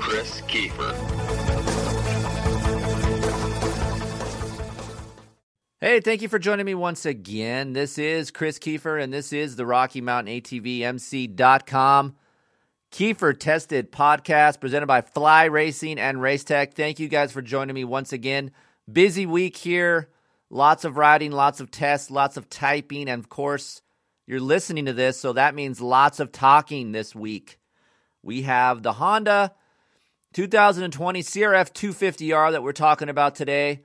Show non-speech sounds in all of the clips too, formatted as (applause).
Kris Keefer. Hey, thank you for joining me once again. This is Kris Keefer, and this is the Rocky Mountain ATV MC.com Keefer Tested podcast presented by Fly Racing and Race Tech. Thank you guys for joining me once again. Busy week here. Lots of riding, lots of tests, lots of typing, and of course, you're listening to this, so that means lots of talking this week. We have the Honda 2020 CRF 250R that we're talking about today.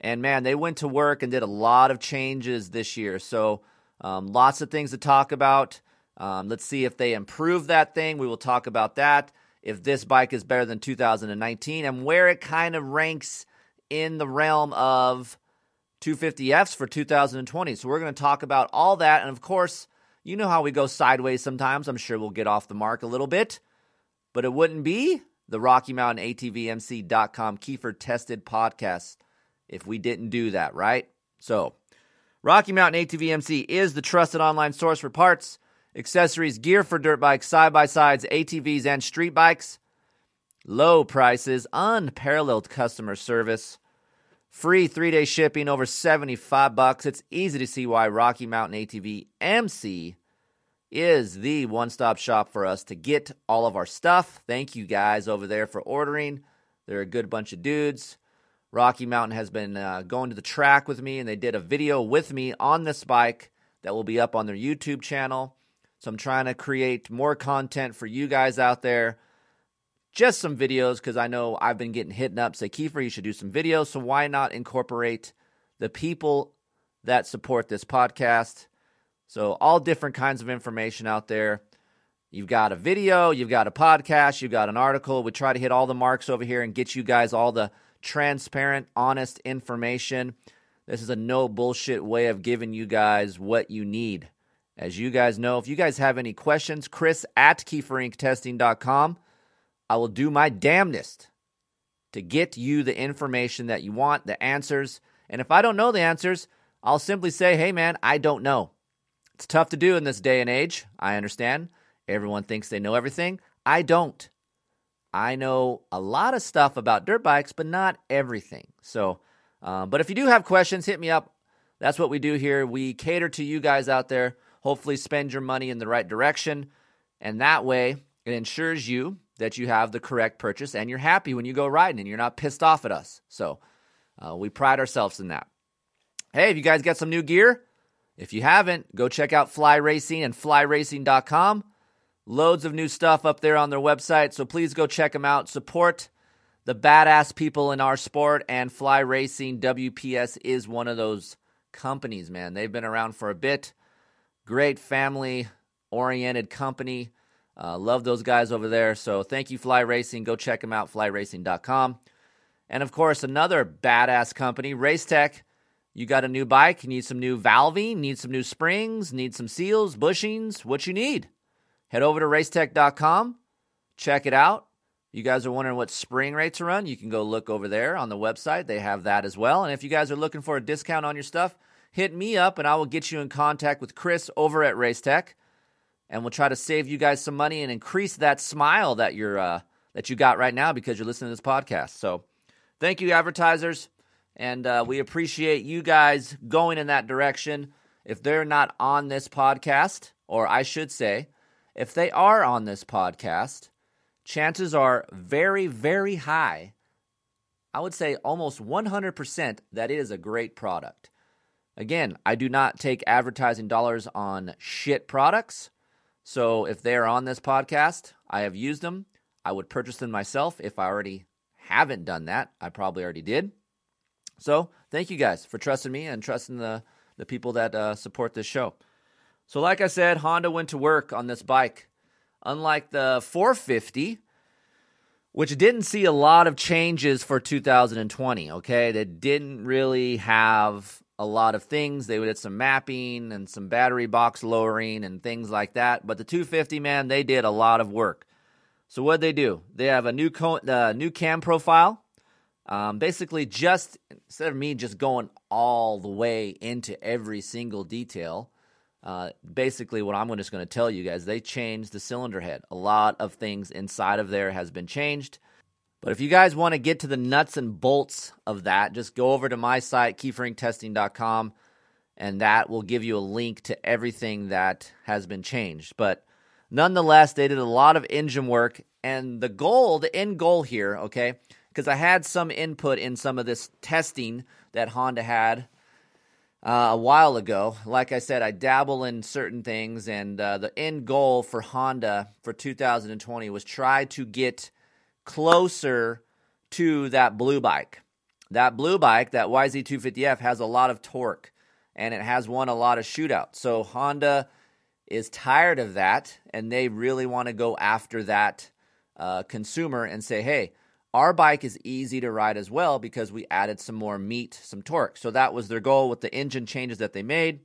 And man, they went to work and did a lot of changes this year. So, um, lots of things to talk about. Um, let's see if they improve that thing. We will talk about that. If this bike is better than 2019 and where it kind of ranks in the realm of 250Fs for 2020. So we're going to talk about all that. And of course, you know how we go sideways sometimes. I'm sure we'll get off the mark a little bit, but it wouldn't be the Rocky Mountain ATVMC.com Keefer Tested podcast if we didn't do that, right? So, Rocky Mountain ATVMC is the trusted online source for parts accessories, gear for dirt bikes, side by sides, ATVs, and street bikes. Low prices, unparalleled customer service, free three day shipping over 75 bucks. It's easy to see why Rocky Mountain ATV MC is the one stop shop for us to get all of our stuff. Thank you guys over there for ordering. They're a good bunch of dudes. Rocky Mountain has been uh, going to the track with me, and they did a video with me on this bike that will be up on their YouTube channel. So I'm trying to create more content for you guys out there. Just some videos because I know I've been getting hit up. Say, Keefer, you should do some videos. So why not incorporate the people that support this podcast? So all different kinds of information out there. You've got a video, you've got a podcast, you've got an article. We try to hit all the marks over here and get you guys all the transparent, honest information. This is a no bullshit way of giving you guys what you need. As you guys know, if you guys have any questions, Chris at KeeferIncTesting.com. I will do my damnedest to get you the information that you want, the answers. And if I don't know the answers, I'll simply say, hey, man, I don't know. It's tough to do in this day and age. I understand. Everyone thinks they know everything. I don't. I know a lot of stuff about dirt bikes, but not everything. So, um, but if you do have questions, hit me up. That's what we do here. We cater to you guys out there hopefully spend your money in the right direction. And that way, it ensures you that you have the correct purchase and you're happy when you go riding and you're not pissed off at us. So uh, we pride ourselves in that. Hey, have you guys got some new gear? If you haven't, go check out Fly Racing and flyracing.com. Loads of new stuff up there on their website. So please go check them out. Support the badass people in our sport, and Fly Racing WPS is one of those companies, man. They've been around for a bit. Great family oriented company. Uh, love those guys over there. So thank you, Fly Racing. Go check them out, flyracing.com. And of course, another badass company, Race Tech. You got a new bike, you need some new valving, need some new springs, need some seals, bushings, what you need. Head over to racetech.com, check it out. You guys are wondering what spring rates are run, you can go look over there on the website. They have that as well. And if you guys are looking for a discount on your stuff, hit me up and I will get you in contact with Chris over at Racetech, and we'll try to save you guys some money and increase that smile that you're uh, that you got right now because you're listening to this podcast. So, thank you, advertisers, and uh, we appreciate you guys going in that direction. If they're not on this podcast, or I should say, if they are on this podcast, chances are very, very high. I would say almost 100% that it is a great product. Again, I do not take advertising dollars on shit products. So if they're on this podcast, I have used them. I would purchase them myself if I already haven't done that. I probably already did. So thank you guys for trusting me and trusting the, the people that uh, support this show. So, like I said, Honda went to work on this bike. Unlike the 450, which didn't see a lot of changes for 2020. Okay, they didn't really have a lot of things. They did some mapping and some battery box lowering and things like that. But the 250 man, they did a lot of work. So what they do? They have a new co- uh, new cam profile. Um, basically, just instead of me just going all the way into every single detail, uh, basically what I'm just going to tell you guys, they changed the cylinder head. A lot of things inside of there has been changed. But if you guys want to get to the nuts and bolts of that, just go over to my site, keeferinctesting.com, and that will give you a link to everything that has been changed. But nonetheless, they did a lot of engine work, and the goal, the end goal here, okay, because I had some input in some of this testing that Honda had uh, a while ago. Like I said, I dabble in certain things, and uh, the end goal for Honda for 2020 was try to get closer to that blue bike. That blue bike, that YZ250F, has a lot of torque and it has won a lot of shootouts. So Honda is tired of that and they really want to go after that uh, consumer and say, hey, our bike is easy to ride as well because we added some more meat, some torque. So that was their goal with the engine changes that they made.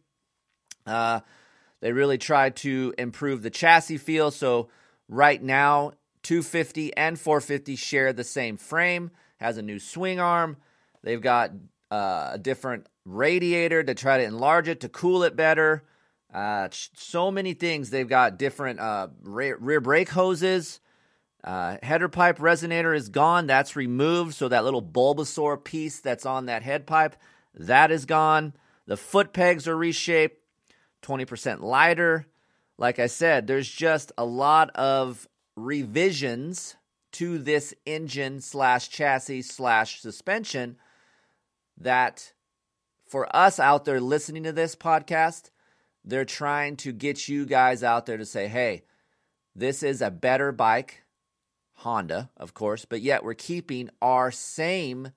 Uh, they really tried to improve the chassis feel. So right now, 250 and 450 share the same frame, has a new swing arm. They've got uh, a different radiator to try to enlarge it, to cool it better. Uh, so many things. They've got different uh, rear, rear brake hoses. Uh, header pipe resonator is gone. That's removed. So that little Bulbasaur piece that's on that head pipe, that is gone. The foot pegs are reshaped, 20% lighter. Like I said, there's just a lot of revisions to this engine slash chassis slash suspension that for us out there listening to this podcast, they're trying to get you guys out there to say, hey, this is a better bike, Honda, of course, but yet we're keeping our same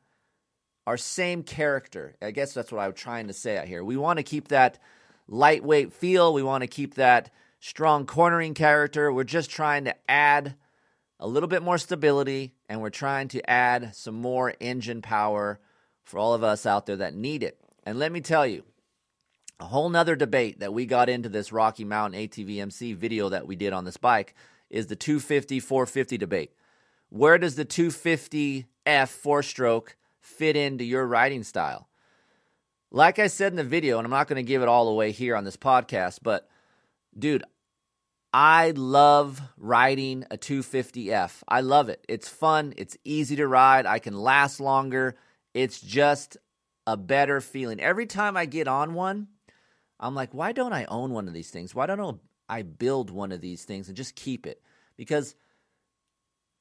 our same character. I guess that's what I'm trying to say out here. We want to keep that lightweight feel. We want to keep that strong cornering character. We're just trying to add a little bit more stability and we're trying to add some more engine power for all of us out there that need it. And let me tell you, a whole nother debate that we got into this Rocky Mountain ATVMC video that we did on this bike is the 250 450 debate. Where does the 250F four stroke fit into your riding style? Like I said in the video, and I'm not going to give it all away here on this podcast, but dude, I love riding a 250F. I love it. It's fun, it's easy to ride, I can last longer. It's just a better feeling. Every time I get on one, I'm like, why don't I own one of these things? Why don't I build one of these things and just keep it? Because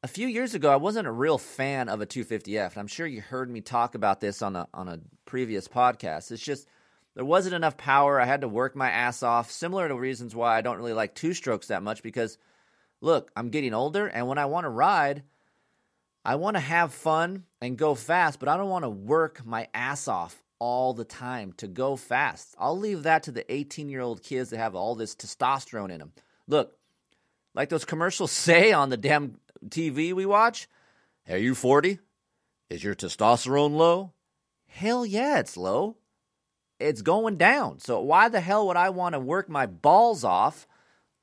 a few years ago, I wasn't a real fan of a 250F. And I'm sure you heard me talk about this on a on a previous podcast. It's just there wasn't enough power. I had to work my ass off. Similar to reasons why I don't really like two strokes that much because look, I'm getting older and when I want to ride, I want to have fun and go fast, but I don't want to work my ass off all the time to go fast. I'll leave that to the 18 year old kids that have all this testosterone in them. Look, like those commercials (laughs) say on the damn TV we watch, are you 40? Is your testosterone low? Hell yeah, it's low it's going down. So why the hell would I want to work my balls off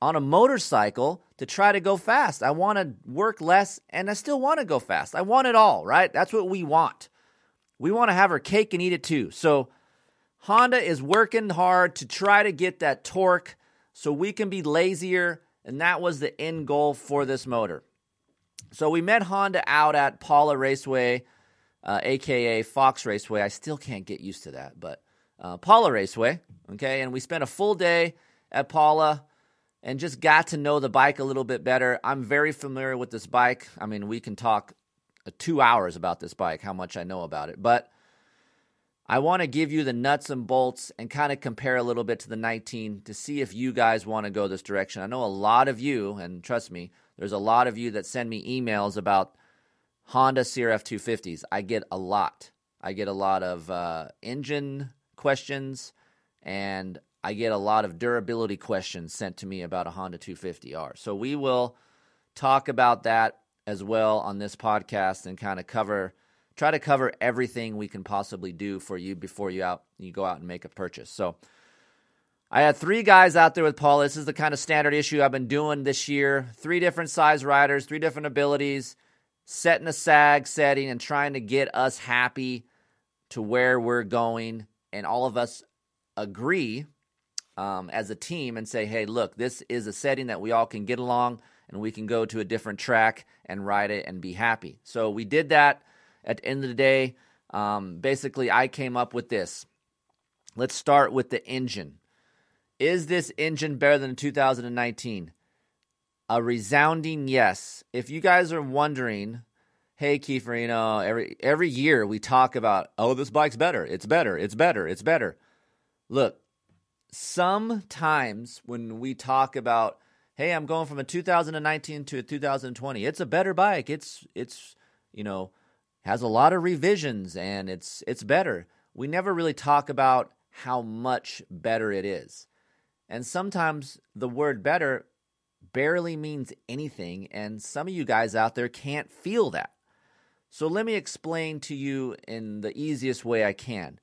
on a motorcycle to try to go fast? I want to work less and I still want to go fast. I want it all, right? That's what we want. We want to have our cake and eat it too. So Honda is working hard to try to get that torque so we can be lazier and that was the end goal for this motor. So we met Honda out at Pala Raceway, uh, aka Fox Raceway. I still can't get used to that, but uh, Pala Raceway. Okay, and we spent a full day at Pala and just got to know the bike a little bit better. I'm very familiar with this bike. I mean, we can talk two hours about this bike, how much I know about it, but I want to give you the nuts and bolts and kind of compare a little bit to the 19 to see if you guys want to go this direction. I know a lot of you, and trust me, there's a lot of you that send me emails about Honda CRF 250s. I get a lot. I get a lot of uh, engine questions, and I get a lot of durability questions sent to me about a Honda 250R. So we will talk about that as well on this podcast and kind of cover try to cover everything we can possibly do for you before you out you go out and make a purchase. So I had three guys out there with Paul. This is the kind of standard issue I've been doing this year. Three different size riders, three different abilities, setting a sag setting and trying to get us happy to where we're going. And all of us agree um, as a team and say, hey, look, this is a setting that we all can get along and we can go to a different track and ride it and be happy. So we did that. At the end of the day, um, basically, I came up with this. Let's start with the engine. Is this engine better than 2019? A resounding yes. If you guys are wondering, hey Keefer, you know, every every year we talk about, oh, this bike's better, it's better, it's better, it's better. Look, sometimes when we talk about, hey, I'm going from a 2019 to a 2020, it's a better bike. It's it's you know has a lot of revisions and it's it's better. We never really talk about how much better it is. And sometimes the word better barely means anything, and some of you guys out there can't feel that. So let me explain to you in the easiest way I can.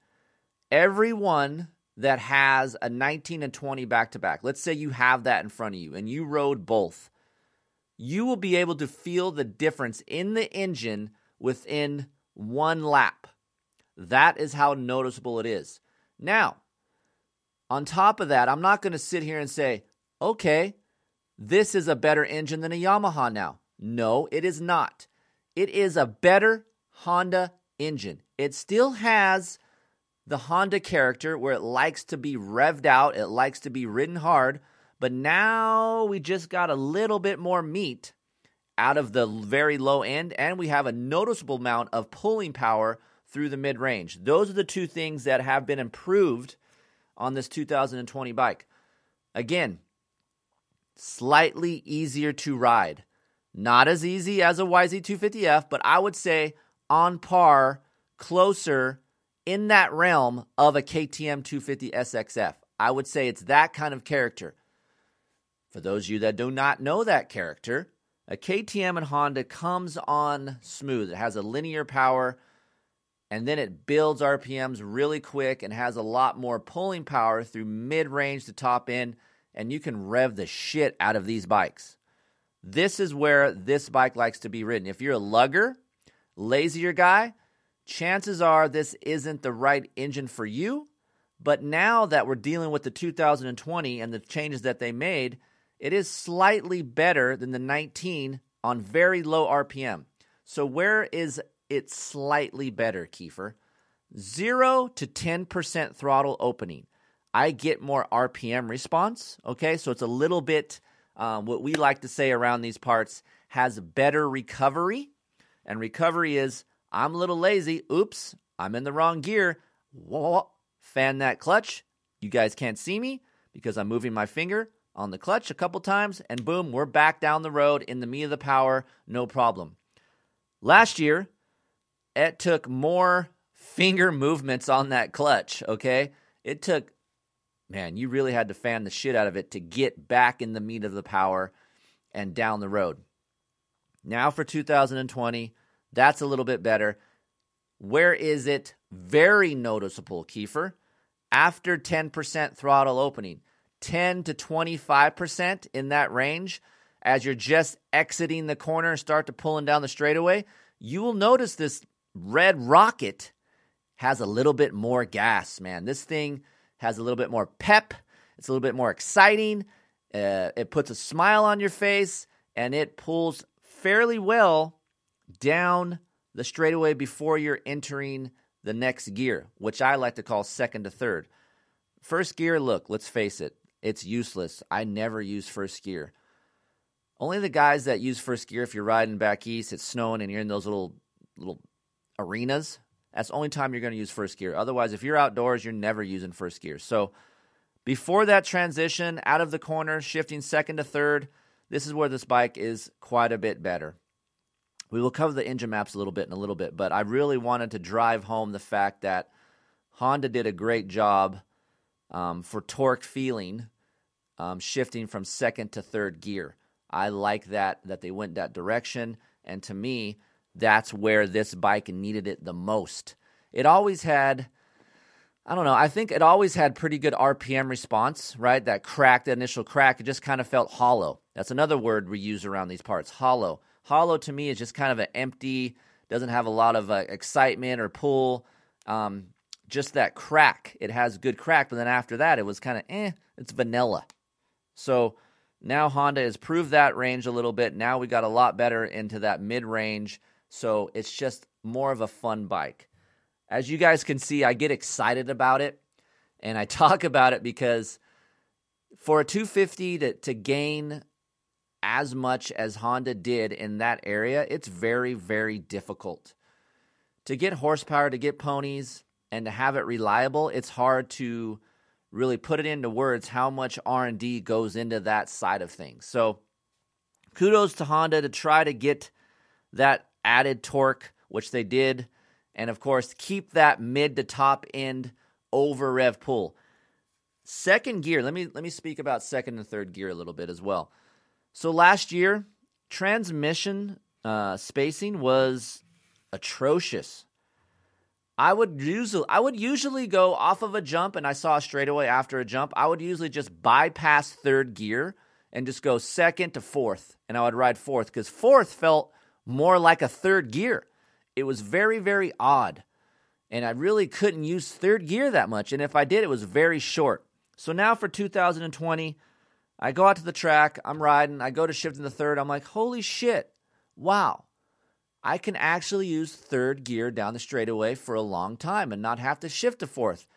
Everyone that has a 19 and 20 back to back, let's say you have that in front of you and you rode both, you will be able to feel the difference in the engine within one lap. That is how noticeable it is. Now, on top of that, I'm not going to sit here and say, okay, this is a better engine than a Yamaha now. No, it is not. It is a better Honda engine. It still has the Honda character where it likes to be revved out, it likes to be ridden hard, but now we just got a little bit more meat out of the very low end, and we have a noticeable amount of pulling power through the mid range. Those are the two things that have been improved on this 2020 bike. Again, slightly easier to ride. Not as easy as a YZ250F, but I would say on par, closer in that realm of a KTM 250 SXF. I would say it's that kind of character. For those of you that do not know that character, a KTM and Honda comes on smooth. It has a linear power and then it builds RPMs really quick and has a lot more pulling power through mid range to top end, and you can rev the shit out of these bikes. This is where this bike likes to be ridden. If you're a lugger, lazier guy, chances are this isn't the right engine for you. But now that we're dealing with the 2020 and the changes that they made, it is slightly better than the 19 on very low RPM. So, where is it slightly better, Keefer. 0 to 10% throttle opening. I get more RPM response. Okay, so it's a little bit um, what we like to say around these parts has better recovery. And recovery is I'm a little lazy. Oops, I'm in the wrong gear. Whoa, fan that clutch. You guys can't see me because I'm moving my finger on the clutch a couple times, and boom, we're back down the road in the meat of the power, no problem. Last year, it took more finger movements on that clutch, okay? It took, man, you really had to fan the shit out of it to get back in the meat of the power and down the road. Now for 2020, that's a little bit better. Where is it very noticeable, Keefer? After 10% throttle opening, 10 to 25% in that range, as you're just exiting the corner and start to pulling down the straightaway, you will notice this Red Rocket has a little bit more gas, man. This thing has a little bit more pep. It's a little bit more exciting. Uh, it puts a smile on your face and it pulls fairly well down the straightaway before you're entering the next gear, which I like to call second to third. First gear, look, let's face it, it's useless. I never use first gear. Only the guys that use first gear, if you're riding back east, it's snowing and you're in those little little arenas, that's the only time you're going to use first gear. Otherwise, if you're outdoors, you're never using first gear. So before that transition out of the corner, shifting second to third, this is where this bike is quite a bit better. We will cover the engine maps a little bit in a little bit, but I really wanted to drive home the fact that Honda did a great job um, for torque feeling, um, shifting from second to third gear. I like that that they went that direction And to me, that's where this bike needed it the most. It always had, I don't know, I think it always had pretty good RPM response, right? That crack, the initial crack, it just kind of felt hollow. That's another word we use around these parts hollow. Hollow to me is just kind of an empty, doesn't have a lot of uh, excitement or pull. Um, just that crack. It has good crack, but then after that, it was kind of eh, it's vanilla. So now Honda has proved that range a little bit. Now we got a lot better into that mid range. So it's just more of a fun bike. As you guys can see, I get excited about it and I (laughs) talk about it because for a 250 to, to gain as much as Honda did in that area, it's very, very difficult. To get horsepower, to get ponies, and to have it reliable, it's hard to really put it into words how much R&D goes into that side of things. So kudos to Honda to try to get that added torque, which they did, and of course keep that mid to top end over rev pull. Second gear, let me let me speak about second and third gear a little bit as well. So last year, transmission uh, spacing was atrocious. I would usually I would usually go off of a jump and I saw a straightaway after a jump. I would usually just bypass third gear and just go second to fourth and I would ride fourth because fourth felt more like a third gear. It was very, very odd. And I really couldn't use third gear that much. And if I did, it was very short. So now for 2020, I go out to the track, I'm riding, I go to shift in the third, I'm like, holy shit, wow. I can actually use third gear down the straightaway for a long time and not have to shift to fourth.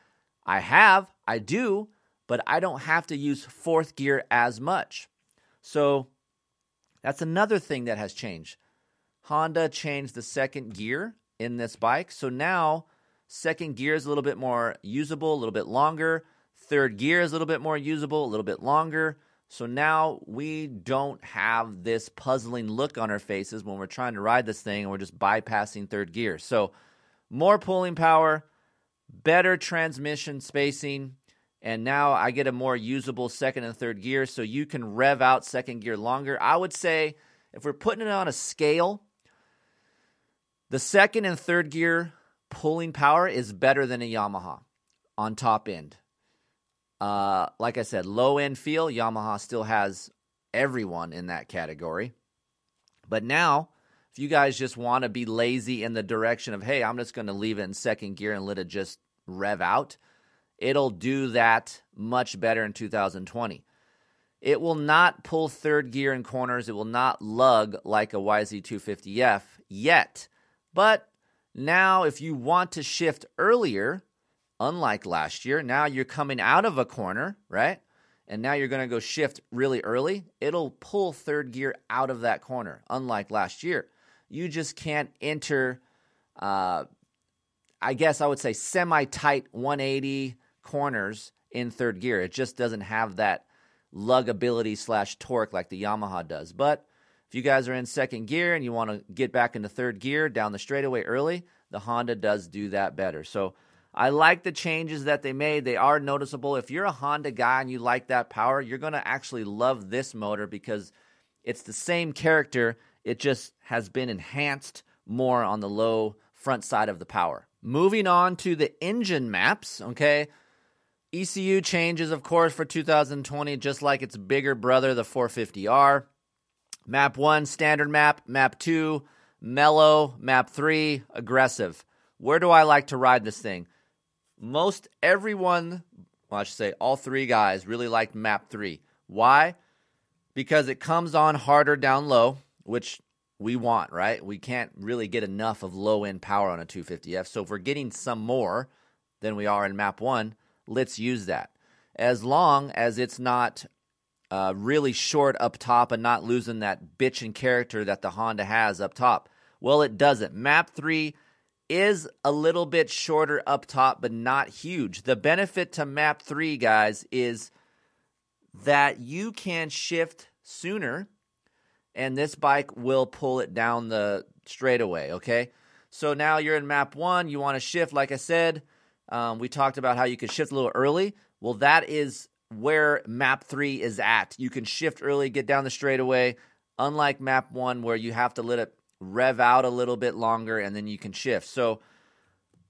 I have, I do, but I don't have to use fourth gear as much. So that's another thing that has changed. Honda changed the second gear in this bike. So now second gear is a little bit more usable, a little bit longer. Third gear is a little bit more usable, a little bit longer. So now we don't have this puzzling look on our faces when we're trying to ride this thing and we're just bypassing third gear. So more pulling power, better transmission spacing, and now I get a more usable second and third gear so you can rev out second gear longer. I would say if we're putting it on a scale, the second and third gear pulling power is better than a Yamaha on top end. Uh, like I said, low end feel, Yamaha still has everyone in that category. But now, if you guys just want to be lazy in the direction of, hey, I'm just going to leave it in second gear and let it just rev out, it'll do that much better in 2020. It will not pull third gear in corners. It will not lug like a YZ250F yet. But now, if you want to shift earlier, unlike last year. Now you're coming out of a corner, right? And now you're going to go shift really early. It'll pull third gear out of that corner, unlike last year. You just can't enter, uh, I guess I would say, semi tight 180 corners in third gear. It just doesn't have that lugability slash torque like the Yamaha does. But if you guys are in second gear and you want to get back into third gear down the straightaway early, the Honda does do that better. So I like the changes that they made. They are noticeable. If you're a Honda guy and you like that power, you're going to actually love this motor because it's the same character. It just has been enhanced more on the low front side of the power. Moving on to the engine maps, okay? ECU changes, of course, for 2020, just like its bigger brother, the 450R. Map 1, standard map. Map 2, mellow. Map 3, aggressive. Where do I like to ride this thing? Most everyone, well, I should say all three guys really liked map three. Why? Because it comes on harder down low, which we want, right? We can't really get enough of low end power on a 250F. So if we're getting some more than we are in map one, let's use that. As long as it's not uh, really short up top and not losing that bitchin' character that the Honda has up top. Well, it doesn't. Map 3 is a little bit shorter up top, but not huge. The benefit to map three, guys, is that you can shift sooner and this bike will pull it down the straightaway, okay? So now you're in map one, you want to shift, like I said. Um, we talked about how you could shift a little early. Well, that is where map three is at. You can shift early, get down the straightaway, unlike map one, where you have to let it rev out a little bit longer, and then you can shift. So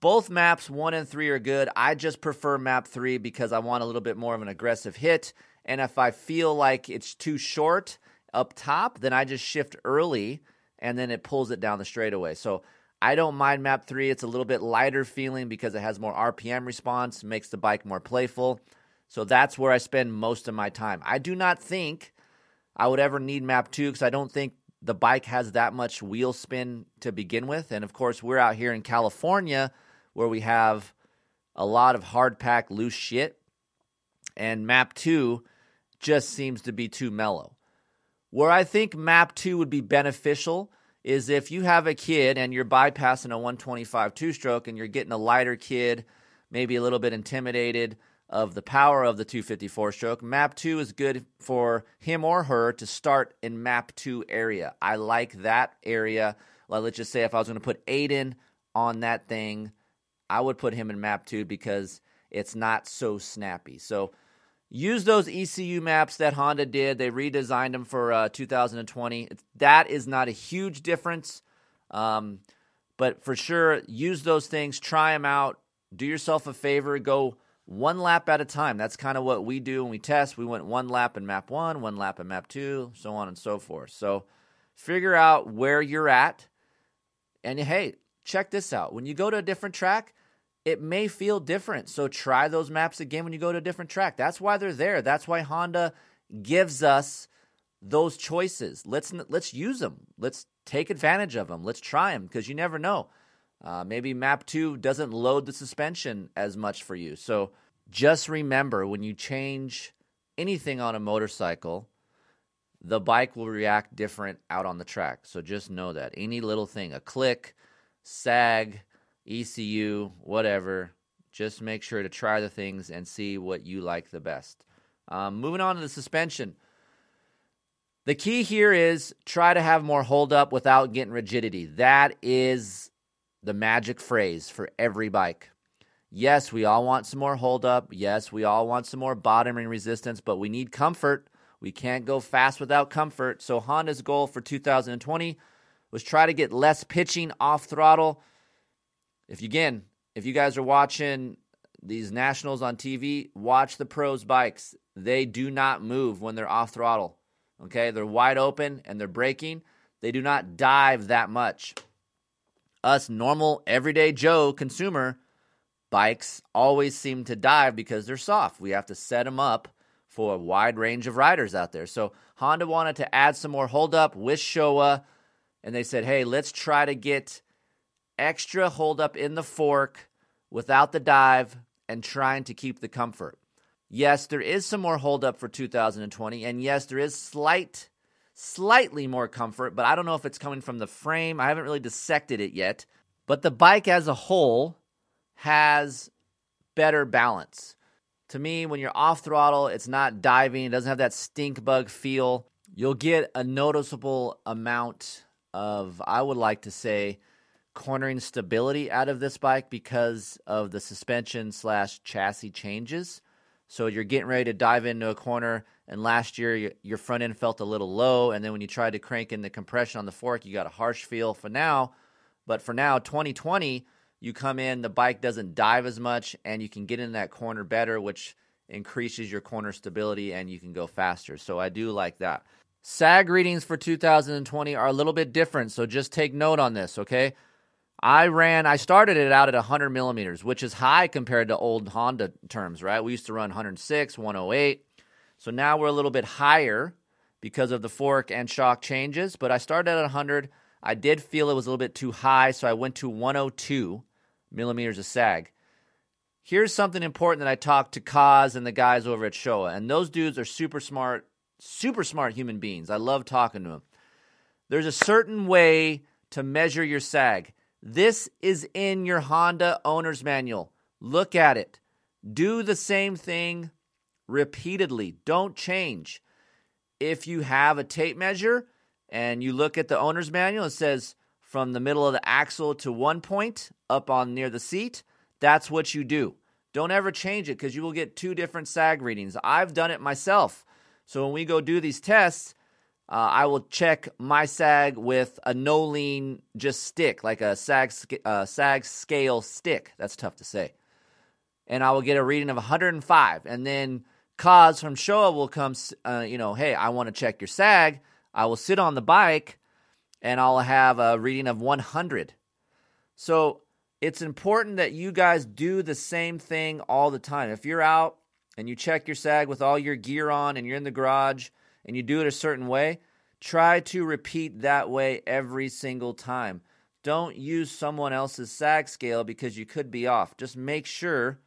both maps one and three are good. I just prefer map three because I want a little bit more of an aggressive hit. And if I feel like it's too short up top, then I just shift early and then it pulls it down the straightaway. So I don't mind map three. It's a little bit lighter feeling because it has more RPM response, makes the bike more playful. So that's where I spend most of my time. I do not think I would ever need map two because I don't think the bike has that much wheel spin to begin with. And of course, we're out here in California where we have a lot of hard pack loose shit. And map two just seems to be too mellow. Where I think map two would be beneficial is if you have a kid and you're bypassing a 125 two stroke and you're getting a lighter kid, maybe a little bit intimidated of the power of the 254 stroke. Map 2 is good for him or her to start in map 2 area. I like that area. Well, let's just say if I was going to put Aiden on that thing, I would put him in map 2 because it's not so snappy. So use those ECU maps that Honda did. They redesigned them for uh, 2020. That is not a huge difference. Um, but for sure, use those things, try them out, do yourself a favor, go one lap at a time. That's kind of what we do when we test. We went one lap in map one, one lap in map two, so on and so forth. So figure out where you're at. And hey, check this out. When you go to a different track, it may feel different. So try those maps again when you go to a different track. That's why they're there. That's why Honda gives us those choices. Let's let's use them. Let's take advantage of them. Let's try them because you never know. Uh, maybe map two doesn't load the suspension as much for you. So just remember when you change anything on a motorcycle, the bike will react different out on the track. So just know that. Any little thing, a click, sag, ECU, whatever, just make sure to try the things and see what you like the best. Um, moving on to the suspension. The key here is try to have more hold up without getting rigidity. That is the magic phrase for every bike. Yes, we all want some more hold up. Yes, we all want some more bottoming resistance, but we need comfort. We can't go fast without comfort. So Honda's goal for 2020 was try to get less pitching off throttle. If you again, if you guys are watching these nationals on TV, watch the pros bikes. They do not move when they're off throttle. Okay? They're wide open and they're braking. They do not dive that much us normal everyday Joe consumer bikes always seem to dive because they're soft. We have to set them up for a wide range of riders out there. So Honda wanted to add some more hold up with Showa, and they said, hey, let's try to get extra hold up in the fork without the dive and trying to keep the comfort. Yes, there is some more hold up for 2020, and yes, there is slight slightly more comfort, but I don't know if it's coming from the frame. I haven't really dissected it yet. But the bike as a whole has better balance. To me, when you're off throttle, it's not diving, it doesn't have that stink bug feel. You'll get a noticeable amount of, I would like to say, cornering stability out of this bike because of the suspension slash chassis changes. So you're getting ready to dive into a corner and last year, your front end felt a little low, and then when you tried to crank in the compression on the fork, you got a harsh feel for now. But for now, 2020, you come in, the bike doesn't dive as much, and you can get in that corner better, which increases your corner stability and you can go faster. So I do like that. SAG readings for 2020 are a little bit different, so just take note on this, okay? I ran, I started it out at 100 millimeters, which is high compared to old Honda terms, right? We used to run 106, 108. So now we're a little bit higher because of the fork and shock changes, but I started at 100. I did feel it was a little bit too high, so I went to 102 millimeters of sag. Here's something important that I talked to Kaz and the guys over at Showa, and those dudes are super smart, super smart human beings. I love talking to them. There's a certain way to measure your sag. This is in your Honda owner's manual. Look at it. Do the same thing repeatedly. Don't change. If you have a tape measure and you look at the owner's manual, it says from the middle of the axle to one point up on near the seat, that's what you do. Don't ever change it because you will get two different sag readings. I've done it myself. So when we go do these tests, uh, I will check my sag with a no lean just stick, like a sag uh, sag scale stick. That's tough to say. And I will get a reading of 105, and then Kaz from Showa will come. Uh, you know, hey, I want to check your sag. I will sit on the bike, and I'll have a reading of 100. So it's important that you guys do the same thing all the time. If you're out and you check your sag with all your gear on, and you're in the garage and you do it a certain way, try to repeat that way every single time. Don't use someone else's sag scale because you could be off. Just make sure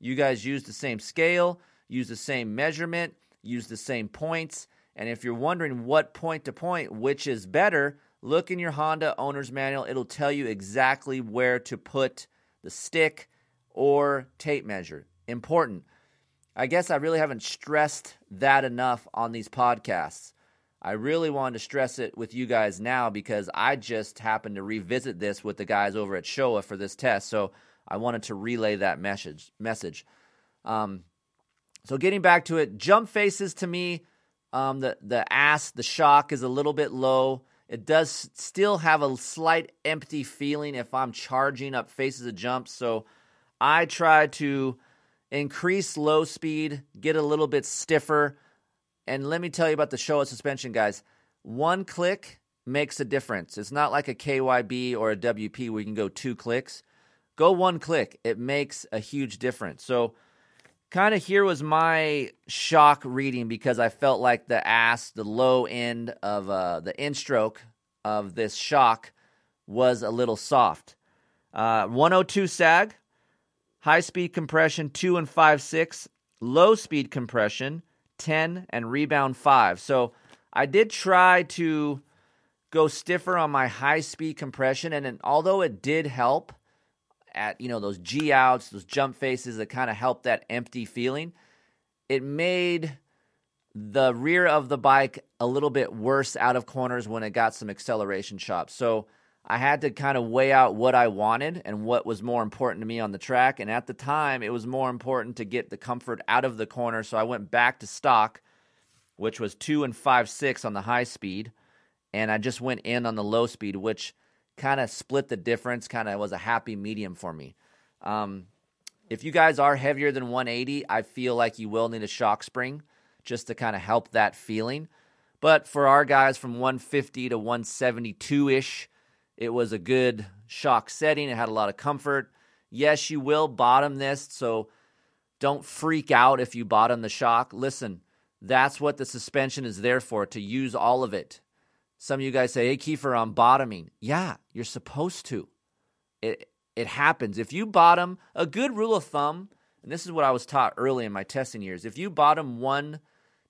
you guys use the same scale, use the same measurement, use the same points. And if you're wondering what point to point, which is better, look in your Honda owner's manual. It'll tell you exactly where to put the stick or tape measure. Important. I guess I really haven't stressed that enough on these podcasts. I really wanted to stress it with you guys now because I just happened to revisit this with the guys over at Showa for this test. So I wanted to relay that message. Message. Um, so getting back to it, jump faces to me, um, the the ass, the shock is a little bit low. It does still have a slight empty feeling if I'm charging up faces of jumps. So I try to increase low speed, get a little bit stiffer. And let me tell you about the Showa suspension, guys. One click makes a difference. It's not like a KYB or a WP where you can go two clicks. Go one click, it makes a huge difference. So, kind of here was my shock reading because I felt like the ass, the low end of uh, the in stroke of this shock was a little soft. Uh, 102 sag, high speed compression 2 and 5 6, low speed compression 10 and rebound 5. So I did try to go stiffer on my high speed compression and although it did help at you know those G outs, those jump faces that kind of helped that empty feeling, it made the rear of the bike a little bit worse out of corners when it got some acceleration chops. So I had to kind of weigh out what I wanted and what was more important to me on the track. And at the time, it was more important to get the comfort out of the corner. So I went back to stock, which was two and five six on the high speed, and I just went in on the low speed, which kind of split the difference. Kind of was a happy medium for me. Um, if you guys are heavier than 180, I feel like you will need a shock spring just to kind of help that feeling. But for our guys from 150 to 172 ish it was a good shock setting. It had a lot of comfort. Yes, you will bottom this, so don't freak out if you bottom the shock. Listen, that's what the suspension is there for, to use all of it. Some of you guys say, hey, Keefer, I'm bottoming. Yeah, you're supposed to. It, it happens. If you bottom, a good rule of thumb, and this is what I was taught early in my testing years if you bottom one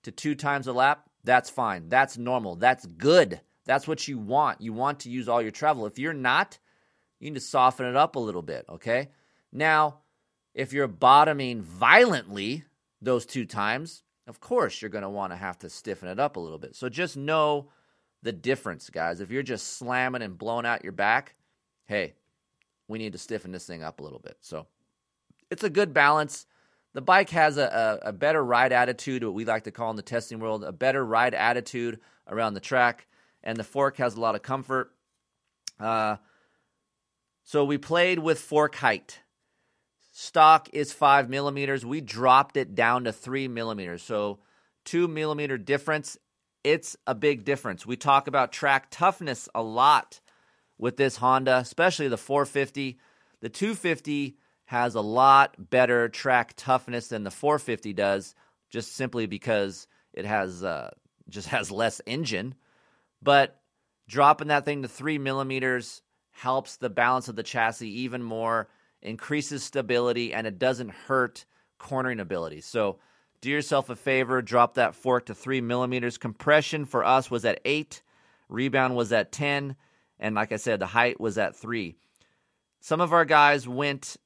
to two times a lap, that's fine. That's normal. That's good. That's what you want. You want to use all your travel. If you're not, you need to soften it up a little bit, okay? Now, if you're bottoming violently those two times, of course you're going to want to have to stiffen it up a little bit. So just know the difference, guys. If you're just slamming and blowing out your back, hey, we need to stiffen this thing up a little bit. So it's a good balance. The bike has a, a, a better ride attitude, what we like to call in the testing world, a better ride attitude around the track and the fork has a lot of comfort. Uh, so we played with fork height. Stock is five millimeters. We dropped it down to three millimeters. So two millimeter difference. It's a big difference. We talk about track toughness a lot with this Honda, especially the 450. The 250 has a lot better track toughness than the 450 does, just simply because it has uh, (laughs) just has less engine. But dropping that thing to three millimeters helps the balance of the chassis even more, increases stability, and it doesn't hurt cornering ability. So do yourself a favor, drop that fork to three millimeters. Compression for us was at eight, rebound was at 10, and like I said, the height was at three. Some of our guys went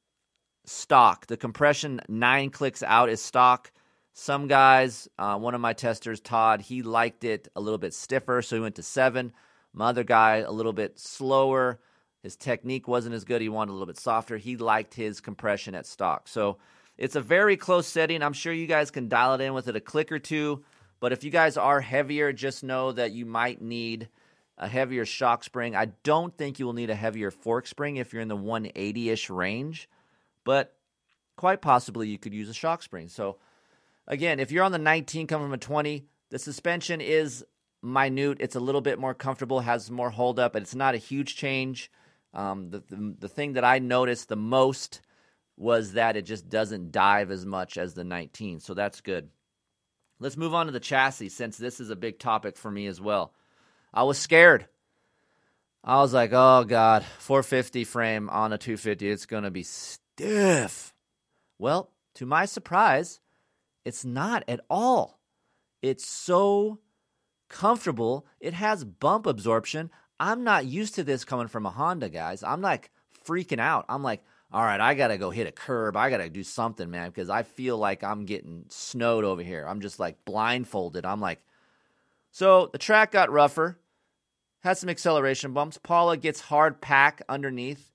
stock. The compression nine clicks out is stock. Some guys, uh, one of my testers, Todd, he liked it a little bit stiffer, so he went to seven. My other guy, a little bit slower. His technique wasn't as good. He wanted a little bit softer. He liked his compression at stock. So it's a very close setting. I'm sure you guys can dial it in with it a click or two, But if you guys are heavier, just know that you might need a heavier shock spring. I don't think you will need a heavier fork spring if you're in the 180 ish range, but quite possibly you could use a shock spring. So, again, if you're on the 19 coming from a 20, the suspension is minute. It's a little bit more comfortable, has more hold up, but it's not a huge change. Um, the, the, the thing that I noticed the most was that it just doesn't dive as much as the 19, so that's good. Let's move on to the chassis since this is a big topic for me as well. I was scared. I was like, oh God, 450 frame on a 250, it's going to be stiff. Well, to my surprise, it's not at all. It's so comfortable. It has bump absorption. I'm not used to this coming from a Honda, guys. I'm like freaking out. I'm like, all right, I got to go hit a curb. I got to do something, man, because I feel like I'm getting snowed over here. I'm just like blindfolded. I'm like, so the track got rougher, had some acceleration bumps. Pala gets hard pack underneath.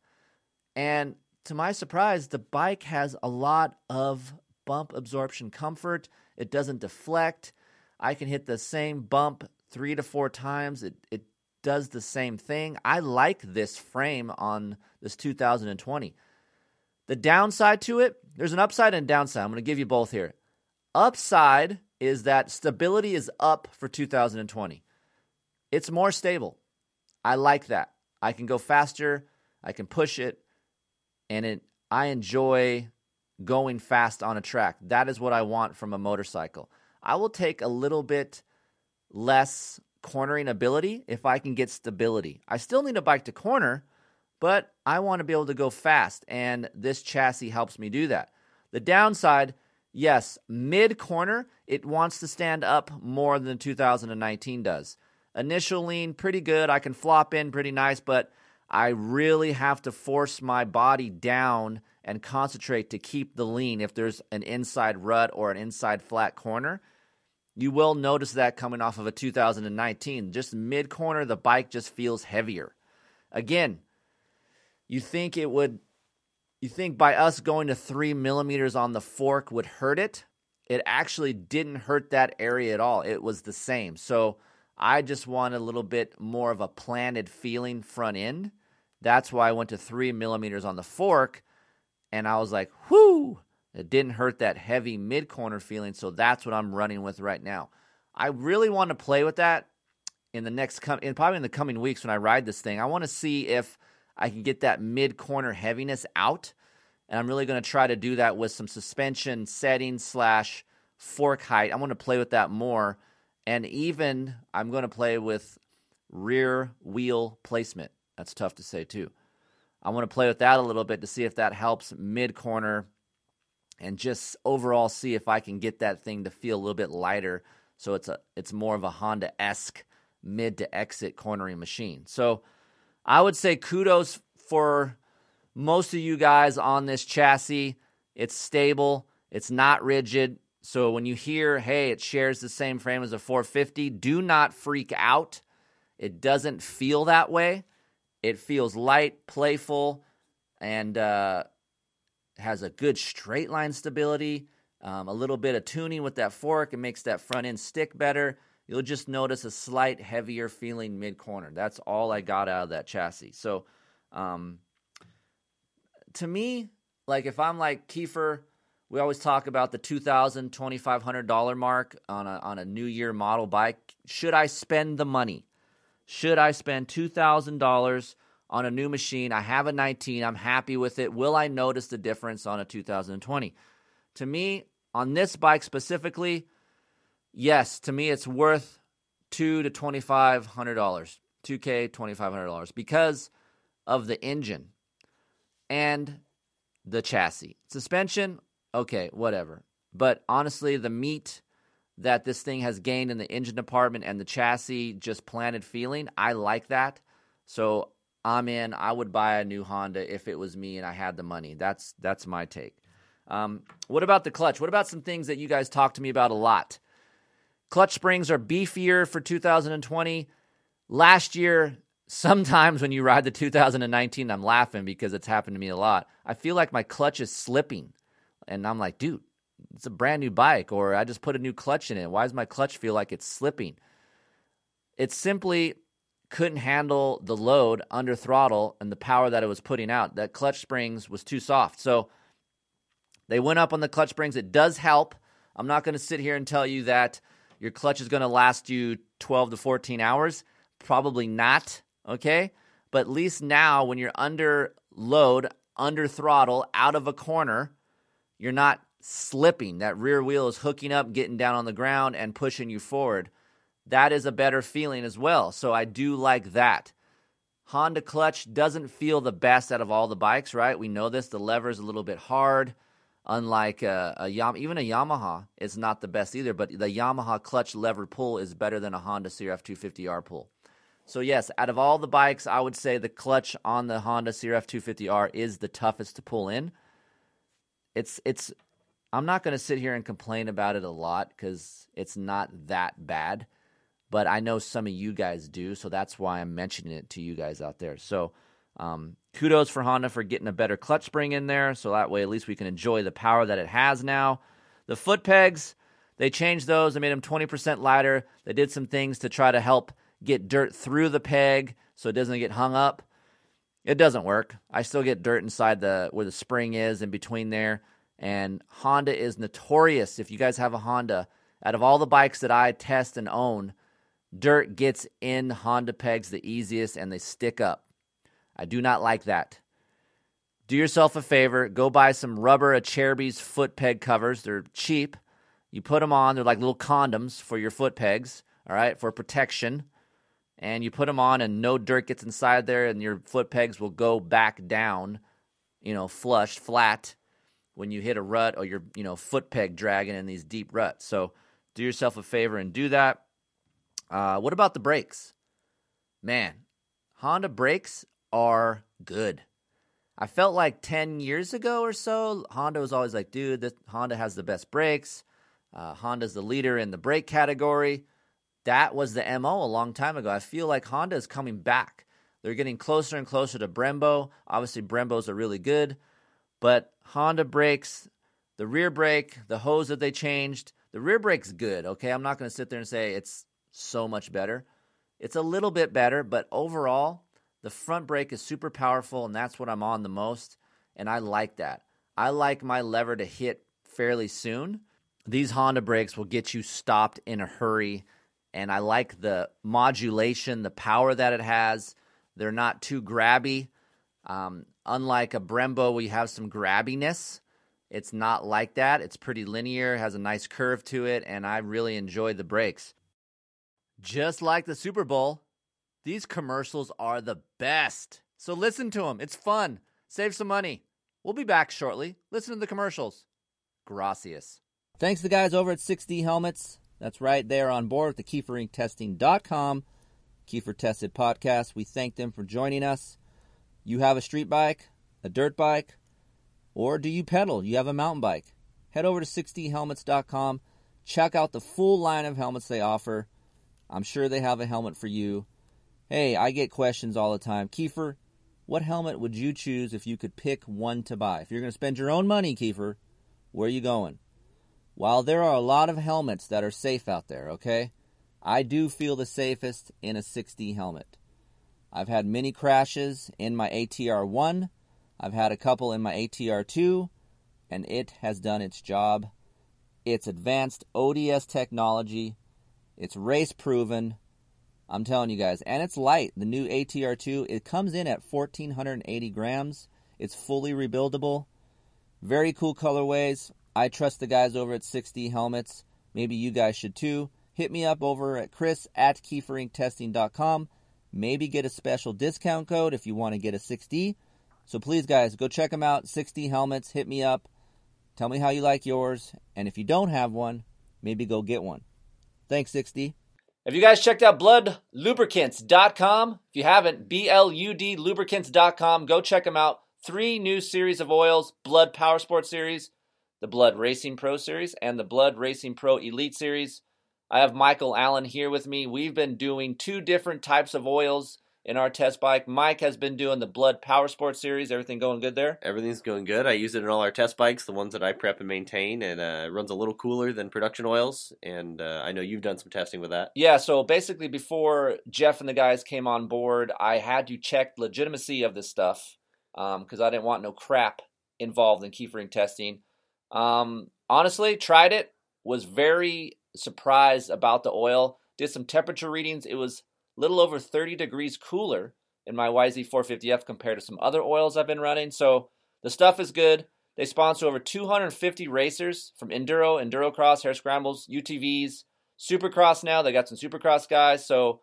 And to my surprise, the bike has a lot of bump absorption comfort. It doesn't deflect. I can hit the same bump three to four times. It, it does the same thing. I like this frame on this 2020. The downside to it, there's an upside and downside. I'm going to give you both here. Upside is that stability is up for 2020. It's more stable. I like that. I can go faster, I can push it, and it I enjoy going fast on a track. That is what I want from a motorcycle. I will take a little bit less cornering ability if I can get stability. I still need a bike to corner, but I want to be able to go fast, and this chassis helps me do that. The downside, yes, mid corner, it wants to stand up more than 2019 does. Initial lean, pretty good. I can flop in pretty nice, but I really have to force my body down and concentrate to keep the lean if there's an inside rut or an inside flat corner. You will notice that coming off of a 2019. Just mid corner, the bike just feels heavier. Again, you think it would, you think by us going to three millimeters on the fork would hurt it. It actually didn't hurt that area at all. It was the same. So I just want a little bit more of a planted feeling front end. That's why I went to three millimeters on the fork. And I was like, whoo, it didn't hurt that heavy mid corner feeling, so that's what I'm running with right now. I really want to play with that in the next com- in probably in the coming weeks when I ride this thing. I want to see if I can get that mid corner heaviness out, and I'm really going to try to do that with some suspension settings slash fork height. I'm going to play with that more, and even I'm going to play with rear wheel placement. That's tough to say too. I want to play with that a little bit to see if that helps mid corner and just overall see if I can get that thing to feel a little bit lighter so it's a it's more of a Honda esque mid to exit cornering machine. So I would say kudos for most of you guys on this chassis. It's stable, it's not rigid. So when you hear, hey, it shares the same frame as a 450, do not freak out. It doesn't feel that way. It feels light, playful, and uh, has a good straight line stability, um, a little bit of tuning with that fork. It makes that front end stick better. You'll just notice a slight heavier feeling mid corner. That's all I got out of that chassis. So, um, to me, like if I'm like Keefer, we always talk about the $2,000, $2,500 mark on a, on a new year model bike. Should I spend the money? Should I spend $2,000 on a new machine. I have a 19. I'm happy with it. Will I notice the difference on a 2020? To me, on this bike specifically, yes, to me it's worth two to twenty five hundred dollars, two k twenty five hundred dollars because of the engine and the chassis. Suspension, okay, whatever. But honestly, the meat that this thing has gained in the engine department and the chassis just planted feeling, I like that. So I'm in. I would buy a new Honda if it was me and I had the money. That's that's my take. Um, what about the clutch? What about some things that you guys talk to me about a lot? Clutch springs are beefier for 2020. Last year, (laughs) sometimes when you ride the 2019, I'm laughing because it's happened to me a lot. I feel like my clutch is slipping, and I'm like, dude, it's a brand new bike, or I just put a new clutch in it. Why does my clutch feel like it's slipping? It simply couldn't handle the load under throttle and the power that it was putting out. That clutch springs was too soft. So they went up on the clutch springs. It does help. I'm not going to sit here and tell you that your clutch is going to last you 12 to 14 hours. Probably not. Okay. But at least now, when you're under load, under throttle, out of a corner, you're not slipping. That rear wheel is hooking up, getting down on the ground, and pushing you forward. That is a better feeling as well. So I do like that. Honda clutch doesn't feel the best out of all the bikes, right? We know this. The lever is a little bit hard. Unlike a, a Yam- even a Yamaha, it's not the best either. But the Yamaha clutch lever pull is better than a Honda CRF 250R pull. So yes, out of all the bikes, I would say the clutch on the Honda CRF 250R is the toughest to pull in. It's it's I'm not going to sit here and complain about it a lot cuz it's not that bad, but I know some of you guys do, so that's why I'm mentioning it to you guys out there. So um, kudos for Honda for getting a better clutch spring in there, so that way at least we can enjoy the power that it has now. The foot pegs, they changed those. They made them 20% lighter. They did some things to try to help get dirt through the peg so it doesn't get hung up. It doesn't work. I still get dirt inside the where the spring is in between there. And Honda is notorious. If you guys have a Honda, out of all the bikes that I test and own, dirt gets in Honda pegs the easiest and they stick up. I do not like that. Do yourself a favor, go buy some rubber Acerbis foot peg covers. They're cheap. You put them on, they're like little condoms for your foot pegs, all right, for protection and you put them on and no dirt gets inside there and your foot pegs will go back down you know flush flat when you hit a rut or your you know foot peg dragging in these deep ruts so do yourself a favor and do that uh, what about the brakes man honda brakes are good i felt like 10 years ago or so honda was always like dude this, honda has the best brakes uh, honda's the leader in the brake category that was the MO a long time ago. I feel like Honda is coming back. They're getting closer and closer to Brembo. Obviously, Brembos are really good, but Honda brakes, the rear brake, the hose that they changed, the rear brake's good, okay? I'm not going to sit there and say it's so much better. It's a little bit better, but overall, the front brake is super powerful, and that's what I'm on the most, and I like that. I like my lever to hit fairly soon. These Honda brakes will get you stopped in a hurry and I like the modulation, the power that it has. They're not too grabby. Um, unlike a Brembo, we have some grabbiness. It's not like that. It's pretty linear, has a nice curve to it, and I really enjoy the brakes. Just like the Super Bowl, these commercials are the best. So listen to them. It's fun. Save some money. We'll be back shortly. Listen to the commercials. Gracias. Thanks to the guys over at 6D Helmets. That's right, they are on board with the KeeferIncTesting.com, Keefer Tested Podcast. We thank them for joining us. You have a street bike, a dirt bike, or do you pedal? You have a mountain bike. Head over to 6dhelmets.com. Check out the full line of helmets they offer. I'm sure they have a helmet for you. Hey, I get questions all the time. Keefer, what helmet would you choose if you could pick one to buy? If you're going to spend your own money, Keefer, where are you going? While there are a lot of helmets that are safe out there, okay, I do feel the safest in a 6D helmet. I've had many crashes in my ATR 1, I've had a couple in my ATR 2, and it has done its job. It's advanced ODS technology, it's race proven. I'm telling you guys, and it's light. The new ATR 2, it comes in at 1480 grams. It's fully rebuildable. Very cool colorways. I trust the guys over at 6D Helmets. Maybe you guys should too. Hit me up over at kris at keeferinctesting.com. Maybe get a special discount code if you want to get a 6D. So please, guys, go check them out. 6D Helmets. Hit me up. Tell me how you like yours. And if you don't have one, maybe go get one. Thanks, 6D. Have you guys checked out bludlubricants.com? If you haven't, B L U D lubricants.com. Go check them out. Three new series of oils Blud Power Sport Series the Blud Racing Pro Series and the Blud Racing Pro Elite Series. I have Michael Allen here with me. We've been doing two different types of oils in our test bike. Mike has been doing the Blud Power Sport series. Everything going good there? Everything's going good. I use it in all our test bikes, the ones that I prep and maintain, and uh, it runs a little cooler than production oils. And uh, I know you've done some testing with that. Yeah, so basically, before Jeff and the guys came on board, I had to check legitimacy of this stuff because um, I didn't want no crap involved in Keefer Inc Testing. Um, honestly, tried it, was very surprised about the oil. Did some temperature readings. It was little over 30 degrees cooler in my YZ450F compared to some other oils I've been running. So the stuff is good. They sponsor over 250 racers from enduro, endurocross, hare scrambles, UTVs, supercross now. They got some supercross guys. So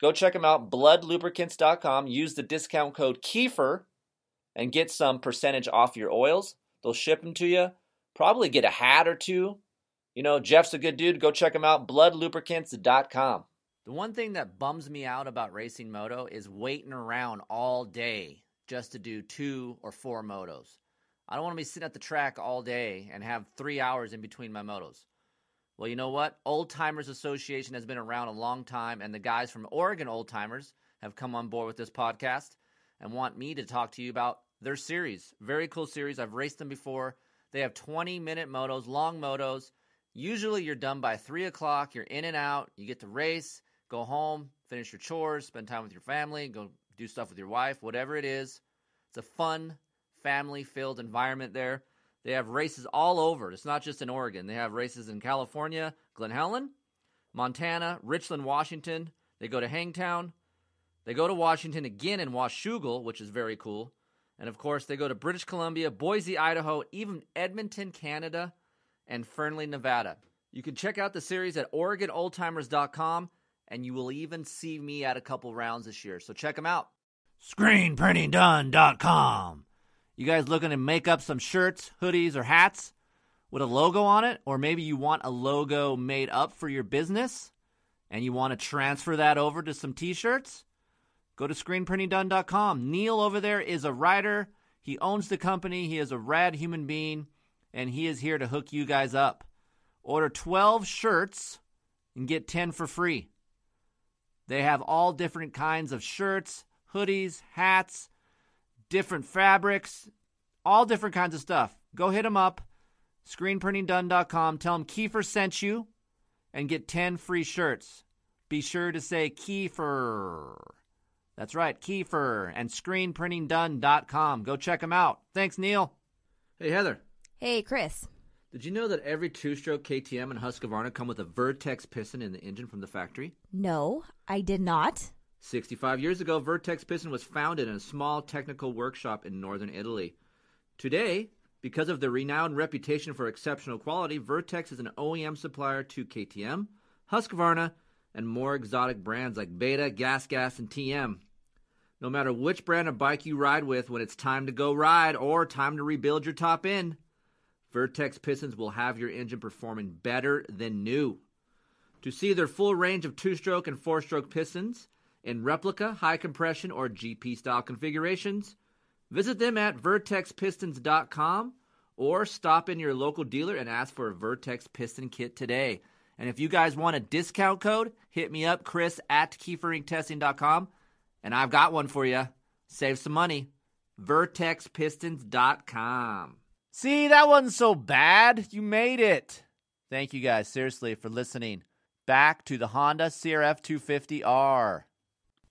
go check them out. Bludlubricants.com. Use the discount code Keefer and get some percentage off your oils. They'll ship them to you. Probably get a hat or two. You know, Jeff's a good dude. Go check him out. Bludlubricants.com. The one thing that bums me out about racing moto is waiting around all day just to do two or four motos. I don't want to be sitting at the track all day and have three hours in between my motos. Well, you know what? Old Timers Association has been around a long time, and the guys from Oregon Old Timers have come on board with this podcast and want me to talk to you about their series. Very cool series. I've raced them before. They have 20 minute motos, long motos. Usually you're done by 3 o'clock. You're in and out. You get to race, go home, finish your chores, spend time with your family, go do stuff with your wife, whatever it is. It's a fun, family filled environment there. They have races all over. It's not just in Oregon. They have races in California, Glen Helen, Montana, Richland, Washington. They go to Hangtown. They go to Washington again in Washougal, which is very cool. And of course, they go to British Columbia, Boise, Idaho, even Edmonton, Canada, and Fernley, Nevada. You can check out the series at OregonOldTimers.com, and you will even see me at a couple rounds this year. So check them out. ScreenPrintingDone.com. You guys looking to make up some shirts, hoodies, or hats with a logo on it? Or maybe you want a logo made up for your business and you want to transfer that over to some t shirts? Go to screenprintingdone.com. Neil over there is a writer. He owns the company. He is a rad human being, and he is here to hook you guys up. Order 12 shirts and get 10 for free. They have all different kinds of shirts, hoodies, hats, different fabrics, all different kinds of stuff. Go hit them up, screenprintingdone.com. Tell them Keefer sent you and get 10 free shirts. Be sure to say Keefer. That's right, Keefer and screenprintingdone.com. Go check them out. Thanks, Neil. Hey, Heather. Hey, Kris. Did you know that every two stroke KTM and Husqvarna come with a Vertex piston in the engine from the factory? No, I did not. 65 years ago, Vertex Piston was founded in a small technical workshop in northern Italy. Today, because of their renowned reputation for exceptional quality, Vertex is an OEM supplier to KTM, Husqvarna, and more exotic brands like Beta, Gas Gas, and TM. No matter which brand of bike you ride with, when it's time to go ride or time to rebuild your top end, Vertex pistons will have your engine performing better than new. To see their full range of two stroke and four stroke pistons in replica, high compression, or GP style configurations, visit them at vertexpistons.com or stop in your local dealer and ask for a Vertex piston kit today. And if you guys want a discount code, hit me up, Kris at keeferinctesting.com, and I've got one for you. Save some money. VertexPistons.com. See, that wasn't so bad. You made it. Thank you guys, seriously, for listening. Back to the Honda CRF 250R.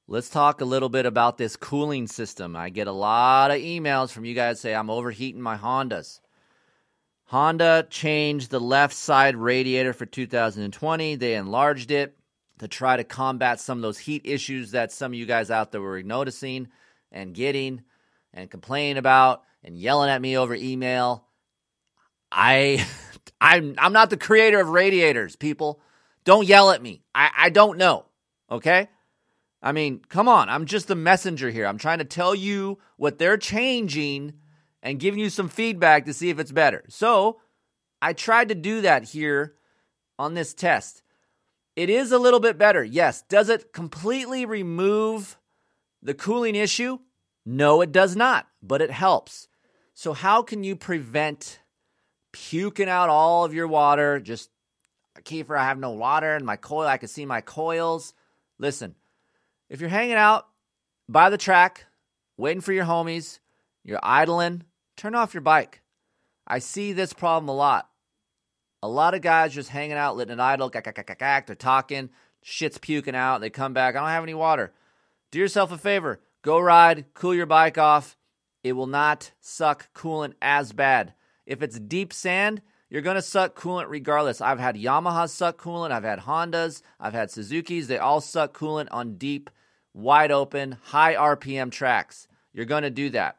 Let's talk a little bit about this cooling system. I get a lot of emails from you guys say I'm overheating my Hondas. Honda changed the left side radiator for 2020. They enlarged it to try to combat some of those heat issues that some of you guys out there were noticing and getting and complaining about and yelling at me over email. I (laughs) I'm I'm not the creator of radiators, people. Don't yell at me. I, I don't know. Okay? I mean, come on. I'm just the messenger here. I'm trying to tell you what they're changing and giving you some feedback to see if it's better. So I tried to do that here on this test. It is a little bit better. Yes. Does it completely remove the cooling issue? No, it does not, but it helps. So, how can you prevent puking out all of your water? Just, Keefer, I have no water in my coil. I can see my coils. Listen, if you're hanging out by the track, waiting for your homies, you're idling, turn off your bike. I see this problem a lot. A lot of guys just hanging out, letting it idle, they're talking, shit's puking out, they come back, I don't have any water. Do yourself a favor, go ride, cool your bike off. It will not suck coolant as bad. If it's deep sand, you're going to suck coolant regardless. I've had Yamaha suck coolant, I've had Hondas, I've had Suzuki's. They all suck coolant on deep, wide open, high RPM tracks. You're going to do that.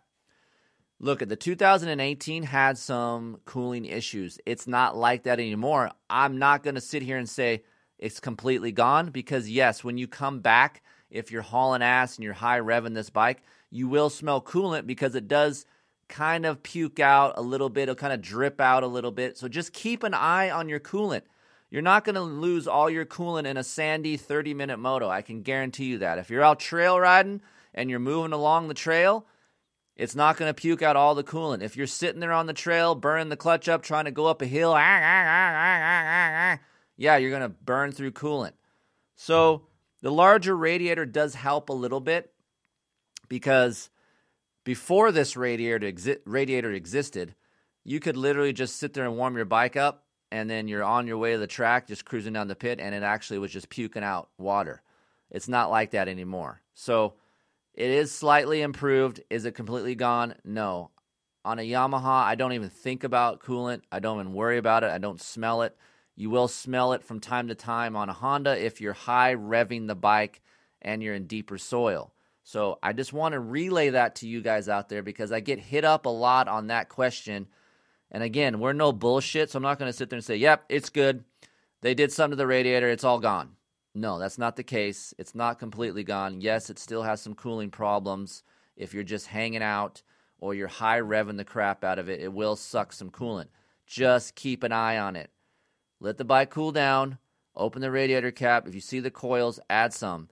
Look, at the 2018 had some cooling issues. It's not like that anymore. I'm not going to sit here and say it's completely gone because, yes, when you come back, if you're hauling ass and you're high revving this bike, you will smell coolant because it does kind of puke out a little bit. It'll kind of drip out a little bit. So just keep an eye on your coolant. You're not going to lose all your coolant in a sandy 30 minute moto. I can guarantee you that. If you're out trail riding and you're moving along the trail, it's not going to puke out all the coolant. If you're sitting there on the trail, burning the clutch up, trying to go up a hill, yeah, you're going to burn through coolant. So the larger radiator does help a little bit because before this radiator, exi- radiator existed, you could literally just sit there and warm your bike up, and then you're on your way to the track, just cruising down the pit, and it actually was just puking out water. It's not like that anymore. So it is slightly improved. Is it completely gone? No. On a Yamaha, I don't even think about coolant. I don't even worry about it. I don't smell it. You will smell it from time to time on a Honda if you're high revving the bike and you're in deeper soil. So I just want to relay that to you guys out there because I get hit up a lot on that question. And again, we're no bullshit, so I'm not going to sit there and say, yep, it's good. They did something to the radiator, it's all gone. No, that's not the case. It's not completely gone. Yes, it still has some cooling problems. If you're just hanging out or you're high revving the crap out of it, it will suck some coolant. Just keep an eye on it. Let the bike cool down. Open the radiator cap. If you see the coils, add some.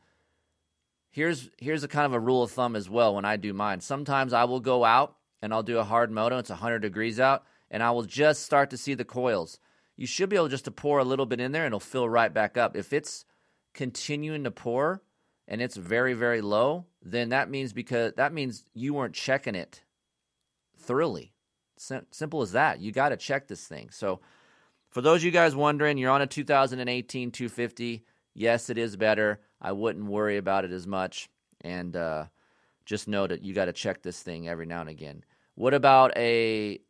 Here's here's a kind of a rule of thumb as well when I do mine. Sometimes I will go out and I'll do a hard moto. It's 100 degrees out, and I will just start to see the coils. You should be able just to pour a little bit in there, and it'll fill right back up. If it's continuing to pour and it's very very low, then that means because that means you weren't checking it thoroughly. Sim- simple as that. You got to check this thing. So for those of you guys wondering, you're on a 2018 250. Yes, it is better. I wouldn't worry about it as much, and uh, just know that you got to check this thing every now and again. What about a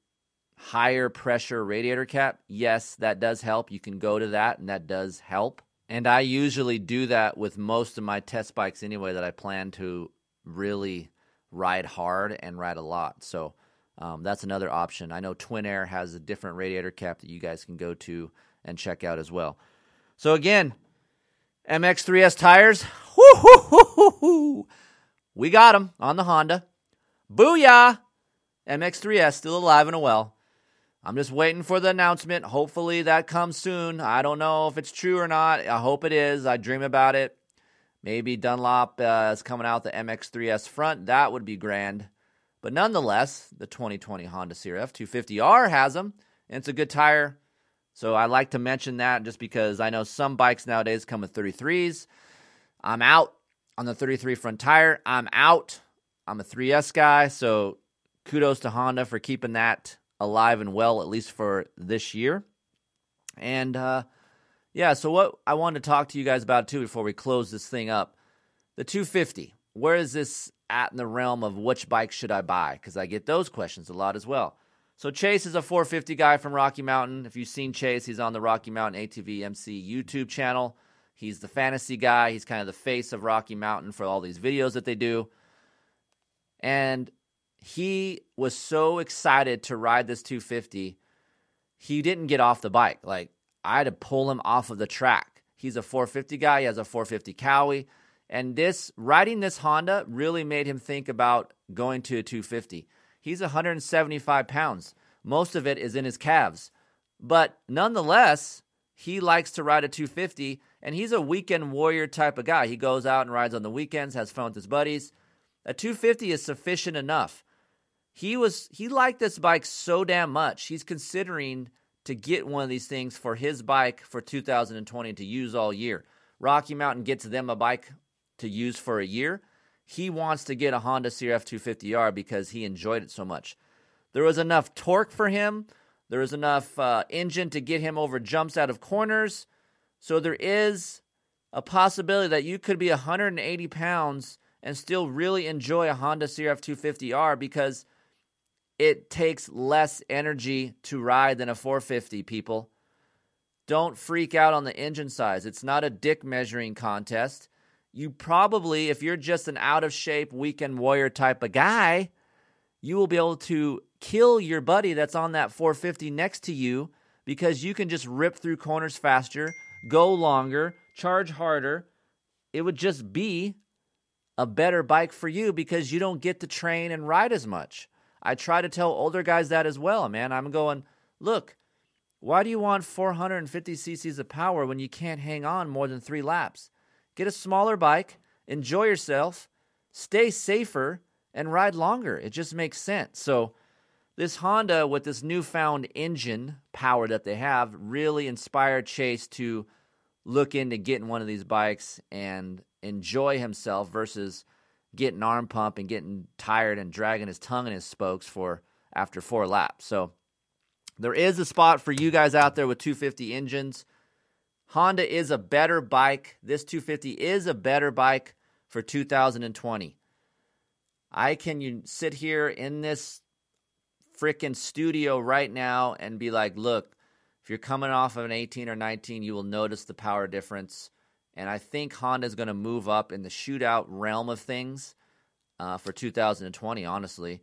higher pressure radiator cap? Yes, that does help. You can go to that, and that does help. And I usually do that with most of my test bikes anyway that I plan to really ride hard and ride a lot. So um, that's another option. I know Twin Air has a different radiator cap that you guys can go to and check out as well. So again, MX3S tires, we got them on the Honda. Booyah! MX3S still alive and well. I'm just waiting for the announcement. Hopefully that comes soon. I don't know if it's true or not. I hope it is. I dream about it. Maybe Dunlop uh, is coming out the MX3S front. That would be grand. But nonetheless, the 2020 Honda CRF 250R has them, and it's a good tire. So I like to mention that just because I know some bikes nowadays come with 33s. I'm out on the 33 front tire. I'm out. I'm a 3S guy, so kudos to Honda for keeping that alive and well, at least for this year. And uh, yeah, so what I wanted to talk to you guys about too before we close this thing up the 250. Where is this at in the realm of which bike should I buy? Because I get those questions a lot as well. So Chase is a 450 guy from Rocky Mountain. If you've seen Chase, he's on the Rocky Mountain ATV MC YouTube channel. He's the fantasy guy. He's kind of the face of Rocky Mountain for all these videos that they do. And he was so excited to ride this 250, he didn't get off the bike. Like, I had to pull him off of the track. He's a 450 guy, he has a 450 Kawi. And this riding this Honda really made him think about going to a 250. He's 175 pounds. Most of it is in his calves. But nonetheless, he likes to ride a 250, and he's a weekend warrior type of guy. He goes out and rides on the weekends, has fun with his buddies. A 250 is sufficient enough. He was he liked this bike so damn much. He's considering to get one of these things for his bike for 2020 to use all year. Rocky Mountain gets them a bike to use for a year. He wants to get a Honda CRF 250R because he enjoyed it so much. There was enough torque for him. There was enough uh, engine to get him over jumps out of corners. So there is a possibility that you could be 180 pounds and still really enjoy a Honda CRF 250R because it takes less energy to ride than a 450, people. Don't freak out on the engine size. It's not a dick measuring contest. You probably, if you're just an out of shape weekend warrior type of guy, you will be able to kill your buddy that's on that 450 next to you because you can just rip through corners faster, go longer, charge harder. It would just be a better bike for you because you don't get to train and ride as much. I try to tell older guys that as well, man. I'm going, look, why do you want 450 cc's of power when you can't hang on more than three laps? Get a smaller bike, enjoy yourself, stay safer, and ride longer. It just makes sense. So, this Honda with this newfound engine power that they have really inspired Chase to look into getting one of these bikes and enjoy himself versus getting arm pump and getting tired and dragging his tongue in his spokes for after four laps. So there is a spot for you guys out there with 250 engines. Honda is a better bike. This 250 is a better bike for 2020. I can you sit here in this freaking studio right now and be like, look, if you're coming off of an 18 or 19, you will notice the power difference. And I think Honda is going to move up in the shootout realm of things uh, for 2020, honestly,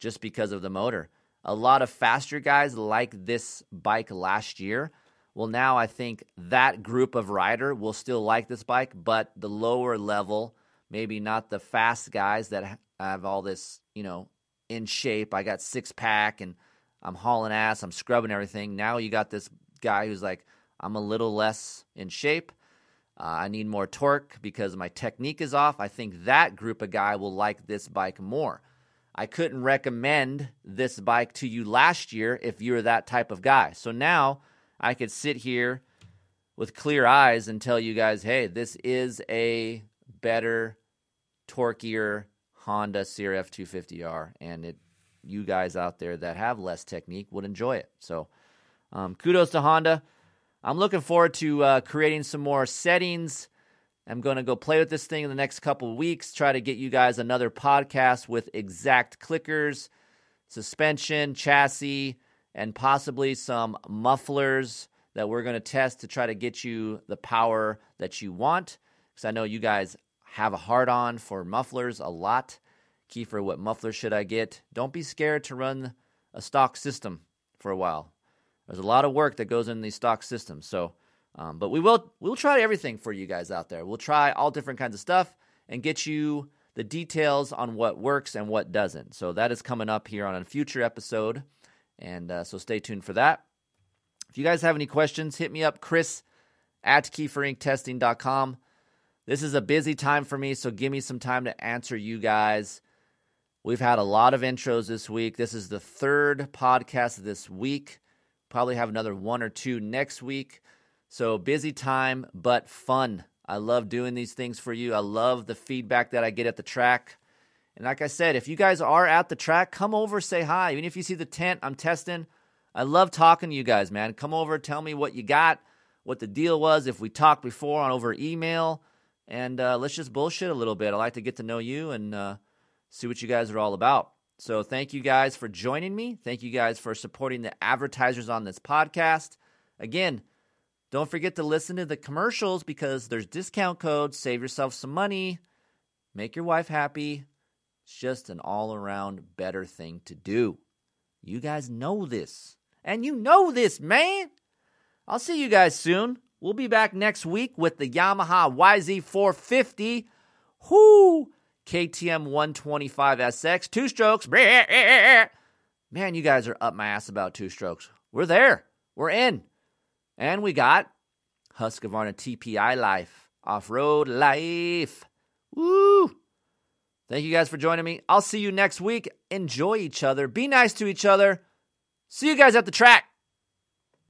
just because of the motor. A lot of faster guys like this bike last year. Well, now I think that group of rider will still like this bike, but the lower level, maybe not the fast guys that have all this, you know, in shape. I got six pack and I'm hauling ass, I'm scrubbing everything. Now you got this guy who's like, I'm a little less in shape. Uh, I need more torque because my technique is off. I think that group of guy will like this bike more. I couldn't recommend this bike to you last year if you're that type of guy. So now I could sit here with clear eyes and tell you guys, hey, this is a better, torqueier Honda CRF 250R, and it you guys out there that have less technique would enjoy it. So, um, kudos to Honda. I'm looking forward to uh, creating some more settings. I'm going to go play with this thing in the next couple weeks, try to get you guys another podcast with exact clickers, suspension, chassis, and possibly some mufflers that we're going to test to try to get you the power that you want. Because I know you guys have a hard on for mufflers a lot. Keefer, what muffler should I get? Don't be scared to run a stock system for a while. There's a lot of work that goes in these stock systems. So, um, but we will we'll try everything for you guys out there. We'll try all different kinds of stuff and get you the details on what works and what doesn't. So that is coming up here on a future episode, and uh, so stay tuned for that. If you guys have any questions, hit me up, Kris at KeeferIncTesting.com. This is a busy time for me, so give me some time to answer you guys. We've had a lot of intros this week. This is the third podcast this week. Probably have another one or two next week. So busy time, but fun. I love doing these things for you. I love the feedback that I get at the track. And like I said, if you guys are at the track, come over, say hi. Even if you see the tent, I'm testing. I love talking to you guys, man. Come over, tell me what you got, what the deal was, if we talked before on over email, and uh, let's just bullshit a little bit. I like to get to know you and uh, see what you guys are all about. So thank you guys for joining me. Thank you guys for supporting the advertisers on this podcast. Again, don't forget to listen to the commercials because there's discount codes. Save yourself some money. Make your wife happy. It's just an all around better thing to do. You guys know this. And you know this, man. I'll see you guys soon. We'll be back next week with the Yamaha YZ450. Whoo! KTM 125SX, two strokes. Man, you guys are up my ass about two strokes. We're there. We're in. And we got Husqvarna TPI Life, off road life. Woo! Thank you guys for joining me. I'll see you next week. Enjoy each other. Be nice to each other. See you guys at the track.